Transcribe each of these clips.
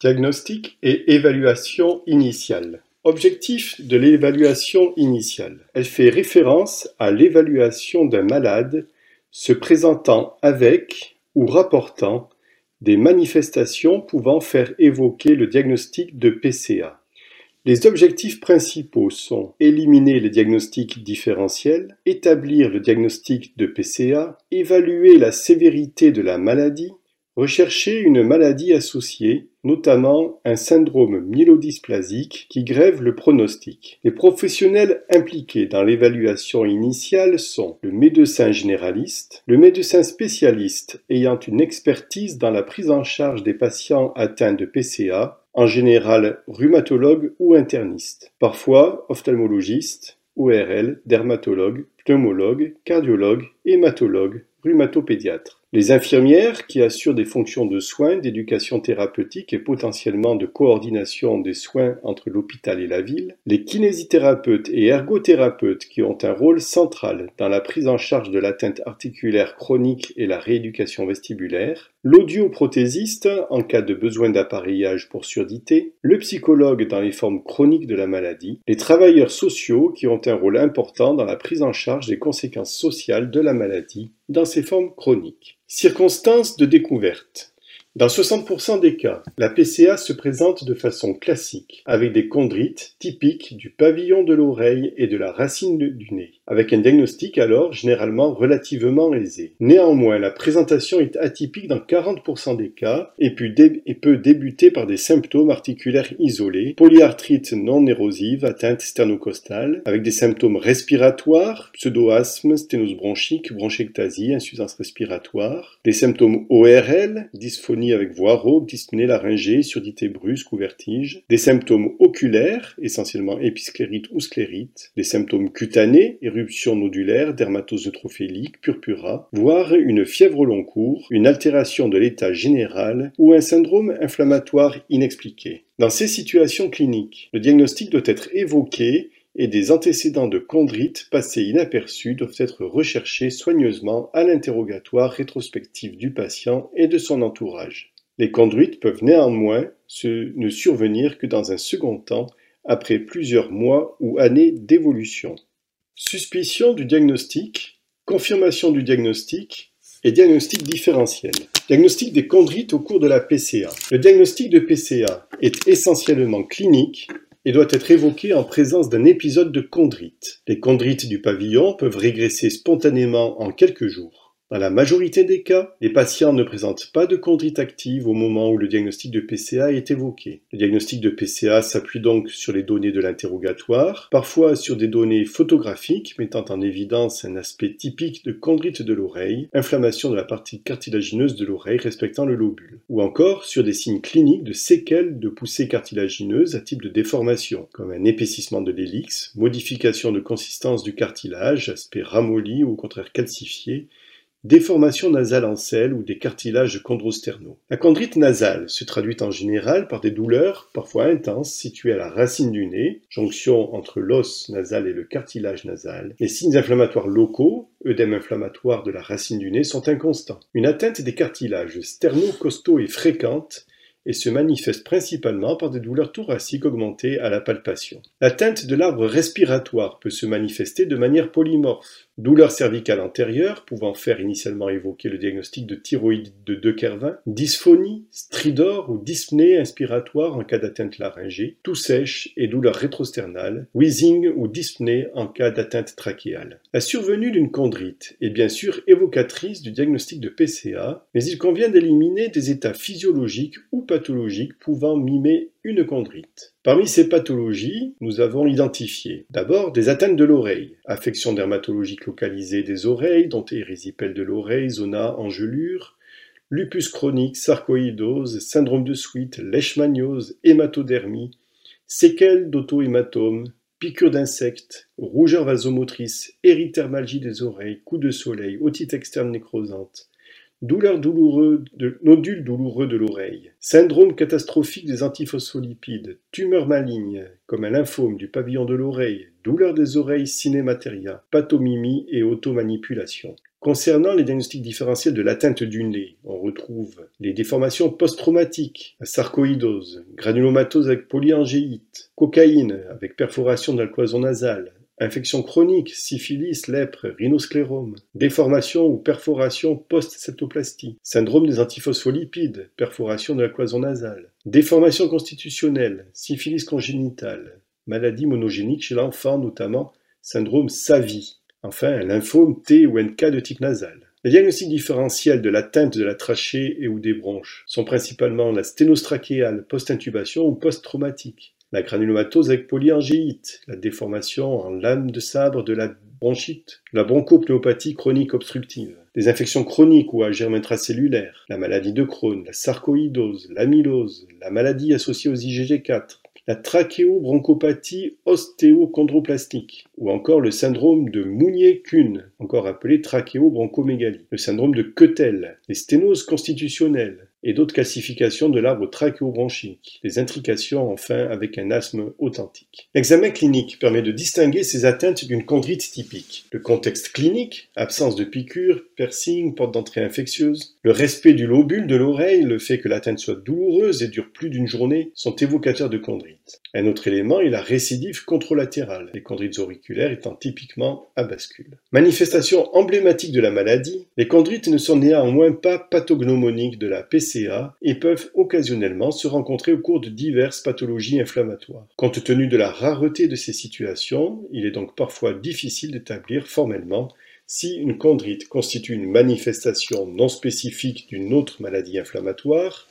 Diagnostic et évaluation initiale. Objectif de l'évaluation initiale. Elle fait référence à l'évaluation d'un malade se présentant avec ou rapportant des manifestations pouvant faire évoquer le diagnostic de PCA. Les objectifs principaux sont éliminer les diagnostics différentiels, établir le diagnostic de PCA, évaluer la sévérité de la maladie, rechercher une maladie associée, notamment un syndrome myélodysplasique qui grève le pronostic. Les professionnels impliqués dans l'évaluation initiale sont le médecin généraliste, le médecin spécialiste ayant une expertise dans la prise en charge des patients atteints de PCA, en général rhumatologue ou interniste, parfois ophtalmologiste, ORL, dermatologue, pneumologue, cardiologue, hématologue, rhumatopédiatre. Les infirmières, qui assurent des fonctions de soins, d'éducation thérapeutique et potentiellement de coordination des soins entre l'hôpital et la ville, les kinésithérapeutes et ergothérapeutes qui ont un rôle central dans la prise en charge de l'atteinte articulaire chronique et la rééducation vestibulaire, l'audioprothésiste en cas de besoin d'appareillage pour surdité, le psychologue dans les formes chroniques de la maladie, les travailleurs sociaux qui ont un rôle important dans la prise en charge des conséquences sociales de la maladie dans ses formes chroniques. Circonstances de découverte. Dans 60% des cas, la PCA se présente de façon classique, avec des chondrites typiques du pavillon de l'oreille et de la racine du nez, avec un diagnostic alors généralement relativement aisé. Néanmoins, la présentation est atypique dans 40% des cas et peut débuter par des symptômes articulaires isolés, polyarthrite non érosive, atteinte sternocostale, avec des symptômes respiratoires, pseudoasthme, sténose bronchique, bronchectasie, insuffisance respiratoire, des symptômes ORL, dysphonie avec voix rauque, dyspnée laryngée, surdité brusque ou vertige, des symptômes oculaires, essentiellement épisclérite ou sclérite, des symptômes cutanés, éruption nodulaire, dermatose neutrophélique, purpura, voire une fièvre au long cours, une altération de l'état général ou un syndrome inflammatoire inexpliqué. Dans ces situations cliniques, le diagnostic doit être évoqué et des antécédents de chondrite passés inaperçus doivent être recherchés soigneusement à l'interrogatoire rétrospectif du patient et de son entourage. Les chondrites peuvent néanmoins ne survenir que dans un second temps, après plusieurs mois ou années d'évolution. Suspicion du diagnostic, confirmation du diagnostic et diagnostic différentiel. Diagnostic des chondrites au cours de la PCA. Le diagnostic de PCA est essentiellement clinique et doit être évoqué en présence d'un épisode de chondrite. Les chondrites du pavillon peuvent régresser spontanément en quelques jours. Dans la majorité des cas, les patients ne présentent pas de chondrite active au moment où le diagnostic de PCA est évoqué. Le diagnostic de PCA s'appuie donc sur les données de l'interrogatoire, parfois sur des données photographiques mettant en évidence un aspect typique de chondrite de l'oreille, inflammation de la partie cartilagineuse de l'oreille respectant le lobule, ou encore sur des signes cliniques de séquelles de poussée cartilagineuse à type de déformation, comme un épaississement de l'hélix, modification de consistance du cartilage, aspect ramolli ou au contraire calcifié, Déformation nasale en selle ou des cartilages chondrosternaux. La chondrite nasale se traduit en général par des douleurs, parfois intenses, situées à la racine du nez, jonction entre l'os nasal et le cartilage nasal. Les signes inflammatoires locaux, œdème inflammatoire de la racine du nez, sont inconstants. Une atteinte des cartilages sterno-costaux est fréquente et se manifeste principalement par des douleurs thoraciques augmentées à la palpation. L'atteinte de l'arbre respiratoire peut se manifester de manière polymorphe. Douleur cervicale antérieure, pouvant faire initialement évoquer le diagnostic de thyroïde de De Kervin, dysphonie, stridor ou dyspnée inspiratoire en cas d'atteinte laryngée, toux sèche et douleur rétrosternale, wheezing ou dyspnée en cas d'atteinte trachéale. La survenue d'une chondrite est bien sûr évocatrice du diagnostic de PCA, mais il convient d'éliminer des états physiologiques ou pathologiques pouvant mimer une chondrite. Parmi ces pathologies, nous avons identifié d'abord des atteintes de l'oreille, affections dermatologiques localisées des oreilles, dont érysipèle de l'oreille, zona, engelure, lupus chronique, sarcoïdose, syndrome de Sweet, leishmaniose, hématodermie, séquelles d'auto-hématome, piqûres d'insectes, rougeur vasomotrice, érythermalgie des oreilles, coups de soleil, otite externe nécrosante, douleur douloureuse nodule douloureux de l'oreille, syndrome catastrophique des antiphospholipides, tumeur maligne, comme un lymphome du pavillon de l'oreille, douleur des oreilles cinématéria, pathomimie et automanipulation. Concernant les diagnostics différentiels de l'atteinte du nez, on retrouve les déformations post-traumatiques, sarcoïdose, granulomatose avec polyangéite, cocaïne avec perforation de la cloison nasale, infection chronique, syphilis, lèpre, rhinosclérome, déformation ou perforation post-septoplastie, syndrome des antiphospholipides, perforation de la cloison nasale, déformation constitutionnelle, syphilis congénitale, maladie monogénique chez l'enfant notamment, syndrome SAVI, enfin lymphome T ou NK de type nasal. Les diagnostics différentiels de l'atteinte de la trachée et ou des bronches sont principalement la sténostrachéale post-intubation ou post-traumatique, la granulomatose avec polyangéite, la déformation en lame de sabre de la bronchite, la bronchopnéopathie chronique obstructive, des infections chroniques ou à germe intracellulaire, la maladie de Crohn, la sarcoïdose, l'amylose, la maladie associée aux IgG4, la trachéobronchopathie ostéochondroplastique, ou encore le syndrome de Mounier-Kuhn, encore appelé trachéobronchomégalie, le syndrome de Quetel, les sténoses constitutionnelles, et d'autres calcifications de l'arbre trachéobronchique, les intrications enfin avec un asthme authentique. L'examen clinique permet de distinguer ces atteintes d'une chondrite typique. Le contexte clinique, absence de piqûres, piercing, porte d'entrée infectieuse, le respect du lobule de l'oreille, le fait que l'atteinte soit douloureuse et dure plus d'une journée sont évocateurs de chondrite. Un autre élément est la récidive contralatérale, les chondrites auriculaires étant typiquement à bascule. Manifestation emblématique de la maladie, les chondrites ne sont néanmoins pas pathognomoniques de la PC et peuvent occasionnellement se rencontrer au cours de diverses pathologies inflammatoires. Compte tenu de la rareté de ces situations, il est donc parfois difficile d'établir formellement si une chondrite constitue une manifestation non spécifique d'une autre maladie inflammatoire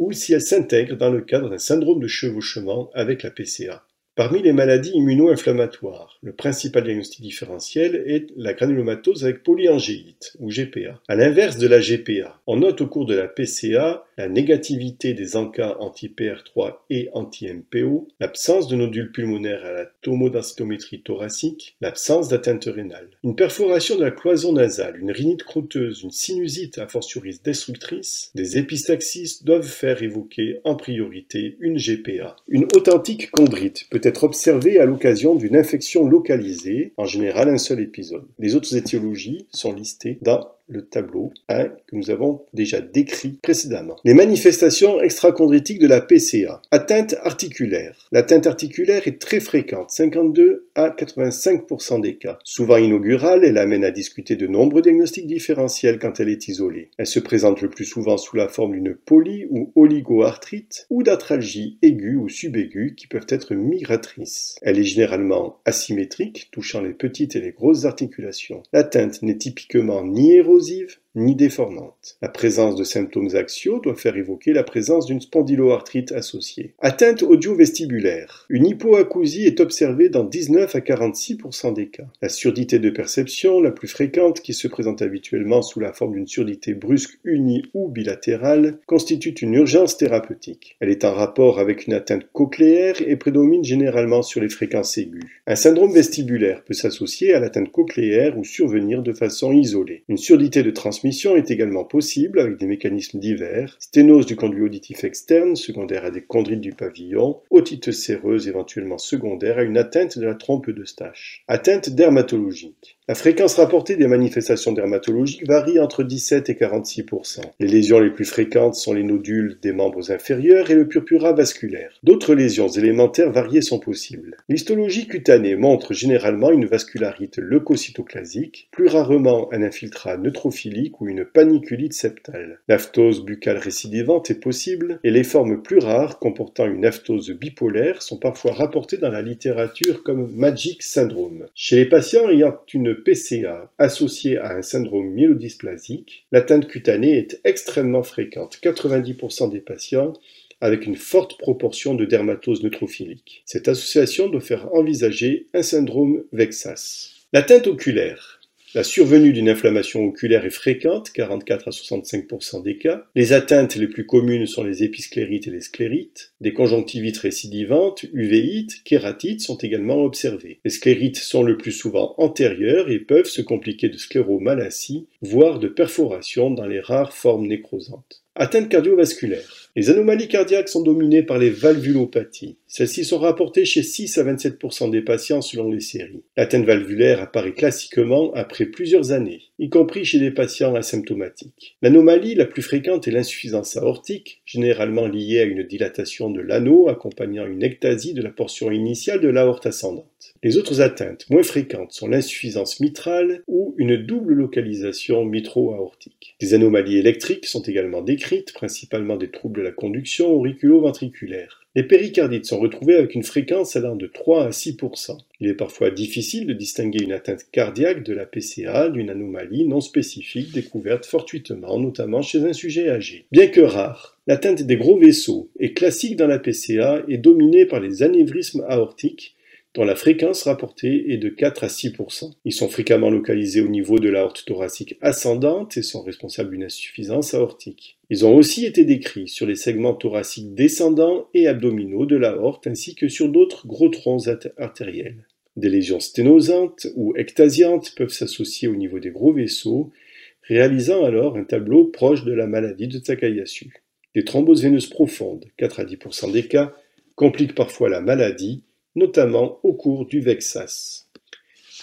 ou si elle s'intègre dans le cadre d'un syndrome de chevauchement avec la PCA. Parmi les maladies immuno-inflammatoires, le principal diagnostic différentiel est la granulomatose avec polyangéite, ou GPA. À l'inverse de la GPA, on note au cours de la PCA la négativité des encas anti-PR3 et anti-MPO, l'absence de nodules pulmonaires à la tomodensitométrie thoracique, l'absence d'atteinte rénale. Une perforation de la cloison nasale, une rhinite croûteuse, une sinusite a fortiori destructrice, des épistaxis doivent faire évoquer en priorité une GPA. Une authentique chondrite peut être observée à l'occasion d'une infection localisée, en général un seul épisode. Les autres étiologies sont listées dans le tableau 1 que nous avons déjà décrit précédemment. Les manifestations extrachondritiques de la PCA. Atteinte articulaire. L'atteinte articulaire est très fréquente, 52 à 85% des cas. Souvent inaugurale, elle amène à discuter de nombreux diagnostics différentiels quand elle est isolée. Elle se présente le plus souvent sous la forme d'une poly- ou oligoarthrite ou d'atralgie aiguë ou subaiguë qui peuvent être migratrices. Elle est généralement asymétrique, touchant les petites et les grosses articulations. L'atteinte n'est typiquement ni érosive explosive ni déformante. La présence de symptômes axiaux doit faire évoquer la présence d'une spondyloarthrite associée. Atteinte audio-vestibulaire. Une hypoacousie est observée dans 19 à 46% des cas. La surdité de perception, la plus fréquente, qui se présente habituellement sous la forme d'une surdité brusque unie ou bilatérale, constitue une urgence thérapeutique. Elle est en rapport avec une atteinte cochléaire et prédomine généralement sur les fréquences aiguës. Un syndrome vestibulaire peut s'associer à l'atteinte cochléaire ou survenir de façon isolée. Une surdité de transmission est également possible avec des mécanismes divers, sténose du conduit auditif externe, secondaire à des chondrites du pavillon, otite séreuse éventuellement secondaire à une atteinte de la trompe de Stache. Atteinte dermatologique. La fréquence rapportée des manifestations dermatologiques varie entre 17 et 46% Les lésions les plus fréquentes sont les nodules des membres inférieurs et le purpura vasculaire. D'autres lésions élémentaires variées sont possibles. L'histologie cutanée montre généralement une vascularite leucocytoclasique, plus rarement un infiltrat neutrophilique ou une paniculite septale. L'aphthose buccale récidivante est possible et les formes plus rares comportant une aphthose bipolaire sont parfois rapportées dans la littérature comme Magic syndrome. Chez les patients ayant une PCA associée à un syndrome myélodysplasique, l'atteinte cutanée est extrêmement fréquente, 90% des patients avec une forte proportion de dermatose neutrophilique. Cette association doit faire envisager un syndrome Vexas. L'atteinte oculaire. La survenue d'une inflammation oculaire est fréquente, 44 à 65% des cas. Les atteintes les plus communes sont les épisclérites et les sclérites. Des conjonctivites récidivantes, uvéites, kératites sont également observées. Les sclérites sont le plus souvent antérieures et peuvent se compliquer de scléromalacie, voire de perforation dans les rares formes nécrosantes. Atteinte cardiovasculaire. Les anomalies cardiaques sont dominées par les valvulopathies. Celles-ci sont rapportées chez 6 à 27% des patients selon les séries. L'atteinte valvulaire apparaît classiquement après plusieurs années, y compris chez des patients asymptomatiques. L'anomalie la plus fréquente est l'insuffisance aortique, généralement liée à une dilatation de l'anneau accompagnant une ectasie de la portion initiale de l'aorte ascendante. Les autres atteintes moins fréquentes sont l'insuffisance mitrale ou une double localisation mitro-aortique. Des anomalies électriques sont également décrites, principalement des troubles de la conduction auriculo-ventriculaire. Les péricardites sont retrouvées avec une fréquence allant de 3 à 6% Il est parfois difficile de distinguer une atteinte cardiaque de la PCA d'une anomalie non spécifique découverte fortuitement, notamment chez un sujet âgé. Bien que rare, l'atteinte des gros vaisseaux est classique dans la PCA et dominée par les anévrismes aortiques dont la fréquence rapportée est de 4 à 6% Ils sont fréquemment localisés au niveau de l'aorte thoracique ascendante et sont responsables d'une insuffisance aortique. Ils ont aussi été décrits sur les segments thoraciques descendants et abdominaux de l'aorte ainsi que sur d'autres gros troncs artériels. Des lésions sténosantes ou ectasiantes peuvent s'associer au niveau des gros vaisseaux, réalisant alors un tableau proche de la maladie de Takayasu. Des thromboses veineuses profondes, 4 à 10% des cas, compliquent parfois la maladie notamment au cours du Vexas.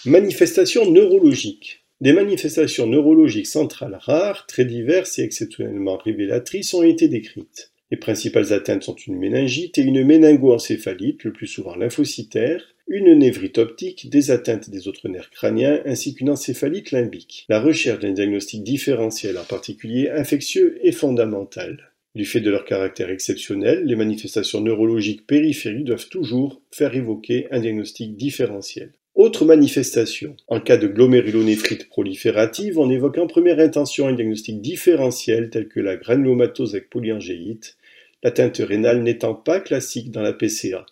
Manifestations neurologiques. Des manifestations neurologiques centrales rares, très diverses et exceptionnellement révélatrices ont été décrites. Les principales atteintes sont une méningite et une méningoencéphalite, le plus souvent lymphocytaire, une névrite optique, des atteintes des autres nerfs crâniens ainsi qu'une encéphalite limbique. La recherche d'un diagnostic différentiel, en particulier infectieux, est fondamentale. Du fait de leur caractère exceptionnel, les manifestations neurologiques périphériques doivent toujours faire évoquer un diagnostic différentiel. Autre manifestation. En cas de glomérulonéphrite proliférative, on évoque en première intention un diagnostic différentiel tel que la granulomatose avec polyangéite, l'atteinte rénale n'étant pas classique dans la PCA.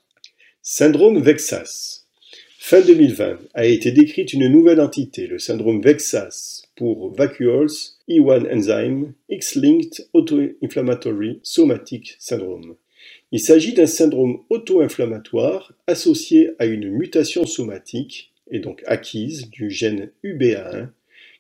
Syndrome Vexas. Fin 2020 a été décrite une nouvelle entité, le syndrome Vexas, pour vacuoles E1 enzyme X-linked auto-inflammatory somatic syndrome. Il s'agit d'un syndrome auto-inflammatoire associé à une mutation somatique et donc acquise du gène UBA1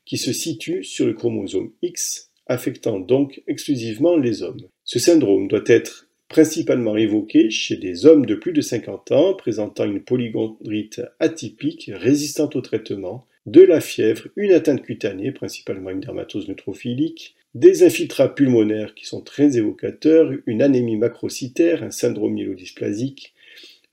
qui se situe sur le chromosome X, affectant donc exclusivement les hommes. Ce syndrome doit être principalement évoqué chez des hommes de plus de 50 ans présentant une polygondrite atypique résistante au traitement, de la fièvre, une atteinte cutanée, principalement une dermatose neutrophilique, des infiltrats pulmonaires qui sont très évocateurs, une anémie macrocytaire, un syndrome myélodysplasique,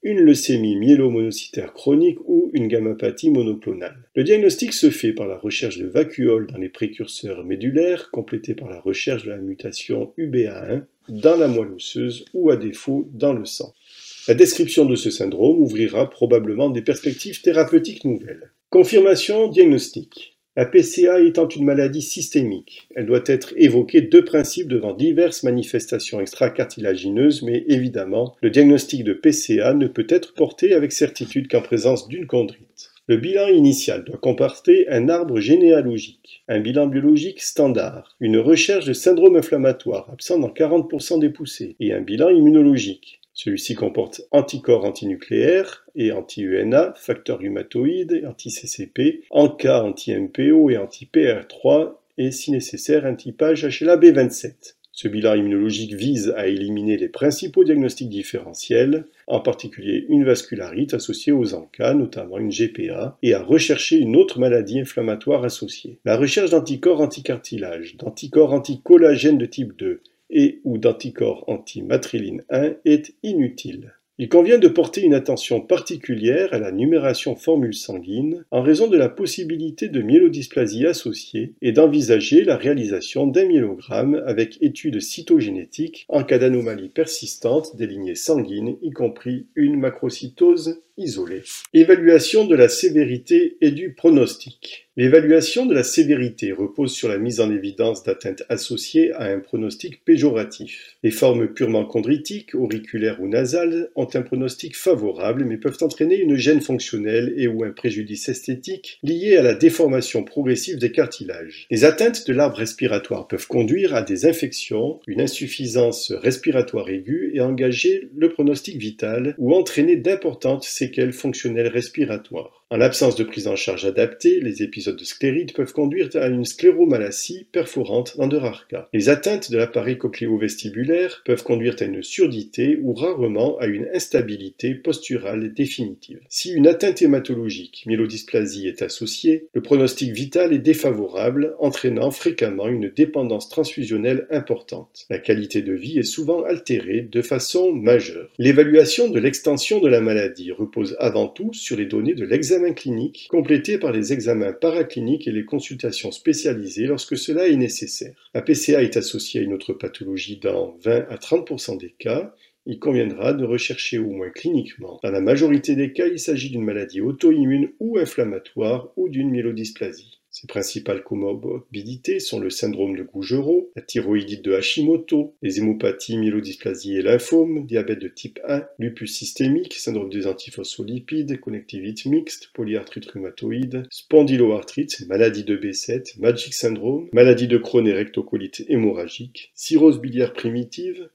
une leucémie myélomonocytaire chronique ou une gammapathie monoclonale. Le diagnostic se fait par la recherche de vacuoles dans les précurseurs médulaires, complété par la recherche de la mutation UBA1 dans la moelle osseuse ou à défaut dans le sang. La description de ce syndrome ouvrira probablement des perspectives thérapeutiques nouvelles. Confirmation diagnostique. La PCA étant une maladie systémique, elle doit être évoquée de principe devant diverses manifestations extracartilagineuses, mais évidemment, le diagnostic de PCA ne peut être porté avec certitude qu'en présence d'une chondrite. Le bilan initial doit comporter un arbre généalogique, un bilan biologique standard, une recherche de syndrome inflammatoire absent dans 40% des poussées et un bilan immunologique. Celui-ci comporte anticorps antinucléaires et anti-UNA, facteurs rhumatoïdes, anti-CCP, ANCA anti-MPO et anti-PR3 et si nécessaire anti-page HLA-B27. Ce bilan immunologique vise à éliminer les principaux diagnostics différentiels, en particulier une vascularite associée aux ANCA, notamment une GPA, et à rechercher une autre maladie inflammatoire associée. La recherche d'anticorps anticartilage, d'anticorps anticollagène de type 2 et ou d'anticorps anti-matriline 1 est inutile. Il convient de porter une attention particulière à la numération formule sanguine en raison de la possibilité de myélodysplasie associée et d'envisager la réalisation d'un myélogramme avec étude cytogénétique en cas d'anomalie persistante des lignées sanguines, y compris une macrocytose isolée. Évaluation de la sévérité et du pronostic. L'évaluation de la sévérité repose sur la mise en évidence d'atteintes associées à un pronostic péjoratif. Les formes purement chondritiques, auriculaires ou nasales, ont un pronostic favorable mais peuvent entraîner une gêne fonctionnelle et ou un préjudice esthétique lié à la déformation progressive des cartilages. Les atteintes de l'arbre respiratoire peuvent conduire à des infections, une insuffisance respiratoire aiguë et engager le pronostic vital ou entraîner d'importantes séquelles fonctionnelles respiratoires. En l'absence de prise en charge adaptée, les épisodes de sclérite peuvent conduire à une scléromalacie perforante dans de rares cas. Les atteintes de l'appareil cochléo-vestibulaire peuvent conduire à une surdité ou rarement à une instabilité posturale définitive. Si une atteinte hématologique, myélodysplasie, est associée, le pronostic vital est défavorable, entraînant fréquemment une dépendance transfusionnelle importante. La qualité de vie est souvent altérée de façon majeure. L'évaluation de l'extension de la maladie repose avant tout sur les données de l'examen clinique, complété par les examens paracliniques et les consultations spécialisées lorsque cela est nécessaire. La PCA est associée à une autre pathologie dans 20 à 30% des cas, il conviendra de rechercher au moins cliniquement. Dans la majorité des cas, il s'agit d'une maladie auto-immune ou inflammatoire ou d'une myélodysplasie. Ses principales comorbidités sont le syndrome de Gougerot, la thyroïdite de Hashimoto, les hémopathies, myélodysplasie et lymphome, diabète de type 1, lupus systémique, syndrome des antiphospholipides, connectivite mixte, polyarthrite rhumatoïde, spondyloarthrite, maladie de B7, Magic syndrome, maladie de Crohn et rectocolite hémorragique, cirrhose biliaire primitive,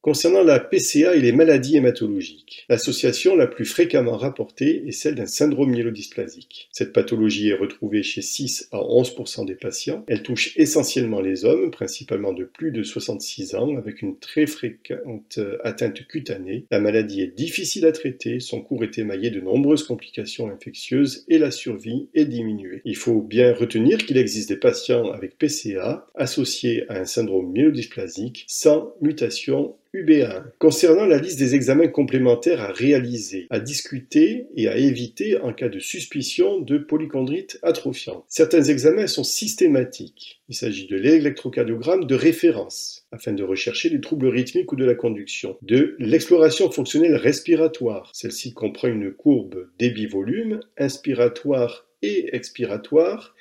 Concernant la PCA et les maladies hématologiques, l'association la plus fréquemment rapportée est celle d'un syndrome myélodysplasique. Cette pathologie est retrouvée chez 6 à 11% des patients. Elle touche essentiellement les hommes, principalement de plus de 66 ans, avec une très fréquente atteinte cutanée. La maladie est difficile à traiter, son cours est émaillé de nombreuses complications infectieuses et la survie est diminuée. Il faut bien retenir qu'il existe des patients avec PCA associés à un syndrome myélodysplasique sans mutation Concernant la liste des examens complémentaires à réaliser, à discuter et à éviter en cas de suspicion de polychondrite atrophiante. Certains examens sont systématiques. Il s'agit de l'électrocardiogramme de référence afin de rechercher les troubles rythmiques ou de la conduction. De l'exploration fonctionnelle respiratoire. Celle-ci comprend une courbe débit-volume, inspiratoire et expiratoire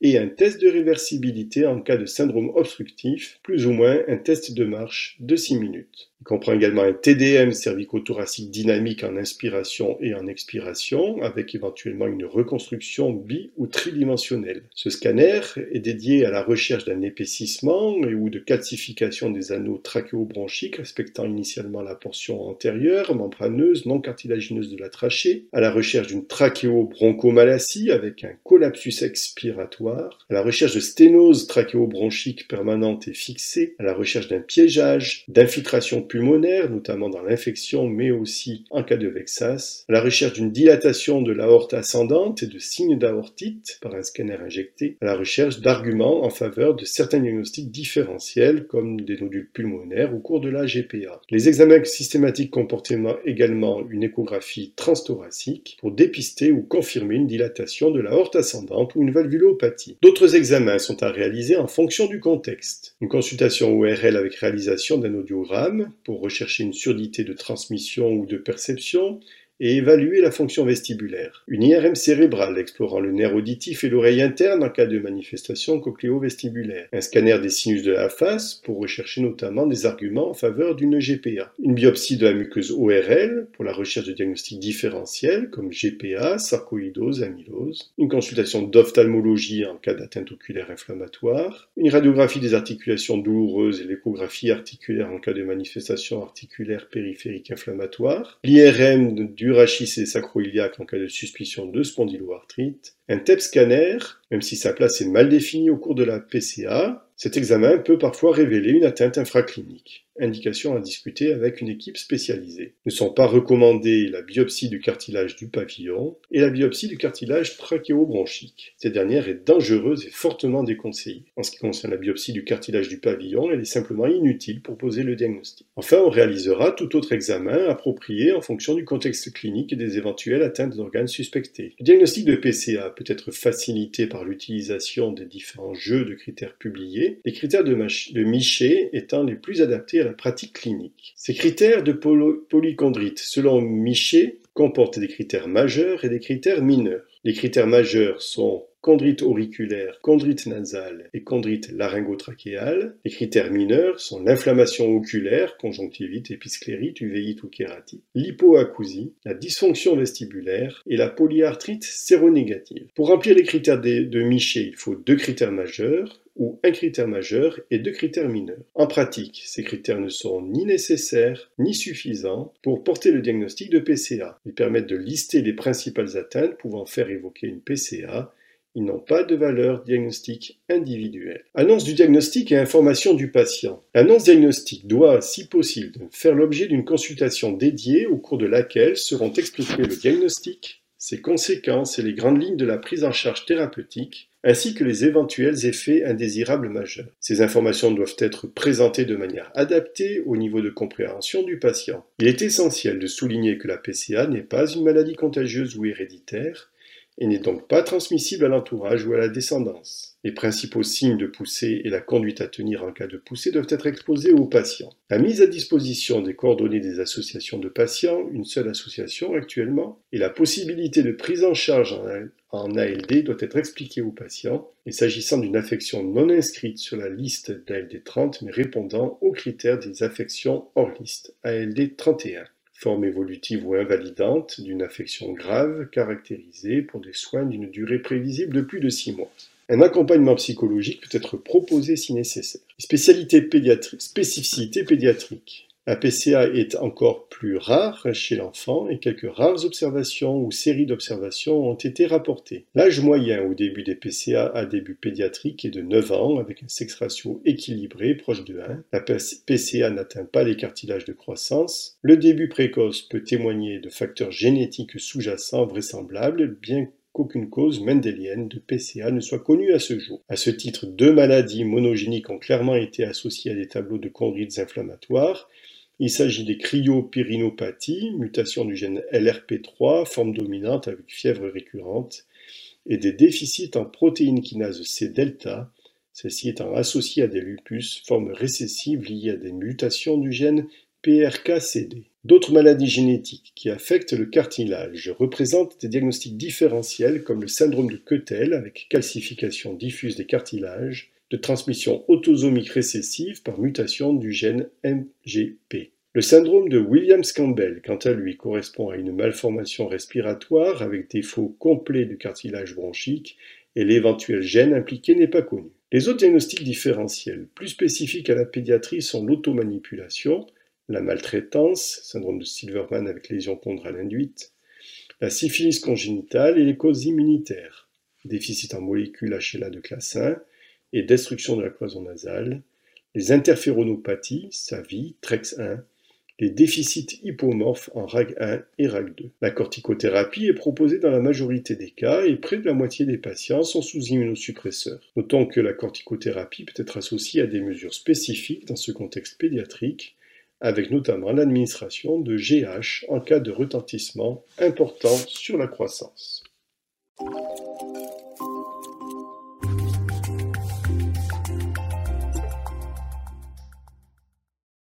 et un test de réversibilité en cas de syndrome obstructif, plus ou moins un test de marche de 6 minutes. Il comprend également un TDM cervico-thoracique dynamique en inspiration et en expiration, avec éventuellement une reconstruction bi- ou tridimensionnelle. Ce scanner est dédié à la recherche d'un épaississement et ou de calcification des anneaux trachéobronchiques, respectant initialement la portion antérieure, membraneuse, non cartilagineuse de la trachée, à la recherche d'une trachéobronchomalacie avec un collapsus expiratoire, à la recherche de sténose trachéobronchique permanente et fixée, à la recherche d'un piégeage, d'infiltration pulmonaire, notamment dans l'infection, mais aussi en cas de vexas, à la recherche d'une dilatation de l'aorte ascendante et de signes d'aortite par un scanner injecté, à la recherche d'arguments en faveur de certains diagnostics différentiels, comme des nodules pulmonaires au cours de la GPA. Les examens systématiques comportent également une échographie transthoracique pour dépister ou confirmer une dilatation de l'aorte ascendante ou une valvulopathie. D'autres examens sont à réaliser en fonction du contexte. Une consultation ORL avec réalisation d'un audiogramme, pour rechercher une surdité de transmission ou de perception, et évaluer la fonction vestibulaire. Une IRM cérébrale explorant le nerf auditif et l'oreille interne en cas de manifestation cochléo-vestibulaire. Un scanner des sinus de la face pour rechercher notamment des arguments en faveur d'une GPA. Une biopsie de la muqueuse ORL pour la recherche de diagnostics différentiels comme GPA, sarcoïdose, amylose. Une consultation d'ophtalmologie en cas d'atteinte oculaire inflammatoire. Une radiographie des articulations douloureuses et l'échographie articulaire en cas de manifestation articulaire périphérique inflammatoire. L'IRM du rachis et sacroiliaque en cas de suspicion de spondyloarthrite, un TEP scanner, même si sa place est mal définie au cours de la PCA, cet examen peut parfois révéler une atteinte infraclinique indication à discuter avec une équipe spécialisée. Ne sont pas recommandées la biopsie du cartilage du pavillon et la biopsie du cartilage trachéobronchique. Cette dernière est dangereuse et fortement déconseillée. En ce qui concerne la biopsie du cartilage du pavillon, elle est simplement inutile pour poser le diagnostic. Enfin, on réalisera tout autre examen approprié en fonction du contexte clinique et des éventuelles atteintes d'organes suspectés. Le diagnostic de PCA peut être facilité par l'utilisation des différents jeux de critères publiés, les critères de, de Miché étant les plus adaptés à pratique clinique. Ces critères de polychondrite, selon Miché, comporte des critères majeurs et des critères mineurs. Les critères majeurs sont chondrite auriculaire, chondrite nasale et chondrite laryngotrachéale. Les critères mineurs sont l'inflammation oculaire, conjonctivite, épisclérite, uvéite ou kératite, l'hypoacousie, la dysfonction vestibulaire et la polyarthrite séronégative. Pour remplir les critères de Miché, il faut deux critères majeurs, ou un critère majeur et deux critères mineurs. En pratique, ces critères ne sont ni nécessaires ni suffisants pour porter le diagnostic de PCA. Ils permettent de lister les principales atteintes pouvant faire évoquer une PCA ils n'ont pas de valeur diagnostique individuelle. Annonce du diagnostic et information du patient. L'annonce diagnostique doit, si possible, faire l'objet d'une consultation dédiée au cours de laquelle seront expliqués le diagnostic, ses conséquences et les grandes lignes de la prise en charge thérapeutique, ainsi que les éventuels effets indésirables majeurs. Ces informations doivent être présentées de manière adaptée au niveau de compréhension du patient. Il est essentiel de souligner que la PCA n'est pas une maladie contagieuse ou héréditaire, et n'est donc pas transmissible à l'entourage ou à la descendance. Les principaux signes de poussée et la conduite à tenir en cas de poussée doivent être exposés aux patients. La mise à disposition des coordonnées des associations de patients, une seule association actuellement, et la possibilité de prise en charge en ALD doit être expliquée aux patients, et s'agissant d'une affection non inscrite sur la liste d'ALD 30 mais répondant aux critères des affections hors liste ALD 31 forme évolutive ou invalidante d'une affection grave caractérisée pour des soins d'une durée prévisible de plus de six mois. Un accompagnement psychologique peut être proposé si nécessaire. Spécialité pédiatrique, spécificité pédiatrique. La PCA est encore plus rare chez l'enfant et quelques rares observations ou séries d'observations ont été rapportées. L'âge moyen au début des PCA à début pédiatrique est de 9 ans avec un sexe ratio équilibré proche de 1. La PCA n'atteint pas les cartilages de croissance. Le début précoce peut témoigner de facteurs génétiques sous-jacents vraisemblables bien qu'aucune cause mendélienne de PCA ne soit connue à ce jour. À ce titre, deux maladies monogéniques ont clairement été associées à des tableaux de chondrites inflammatoires il s'agit des cryopyrinopathies, mutation du gène LRP3, forme dominante avec fièvre récurrente, et des déficits en protéine kinase C delta, celle-ci étant associée à des lupus, forme récessive liée à des mutations du gène D'autres maladies génétiques qui affectent le cartilage représentent des diagnostics différentiels comme le syndrome de Quetel avec calcification diffuse des cartilages, de transmission autosomique récessive par mutation du gène MGP. Le syndrome de Williams-Campbell, quant à lui, correspond à une malformation respiratoire avec défaut complet du cartilage bronchique et l'éventuel gène impliqué n'est pas connu. Les autres diagnostics différentiels plus spécifiques à la pédiatrie sont l'automanipulation, la maltraitance, syndrome de Silverman avec lésion chondrale induite, la syphilis congénitale et les causes immunitaires, déficit en molécules HLA de classe 1, et destruction de la cloison nasale, les interféronopathies, SAVI, TREX1, les déficits hypomorphes en RAG1 et RAG2. La corticothérapie est proposée dans la majorité des cas et près de la moitié des patients sont sous immunosuppresseurs. Notons que la corticothérapie peut être associée à des mesures spécifiques dans ce contexte pédiatrique, avec notamment l'administration de GH en cas de retentissement important sur la croissance.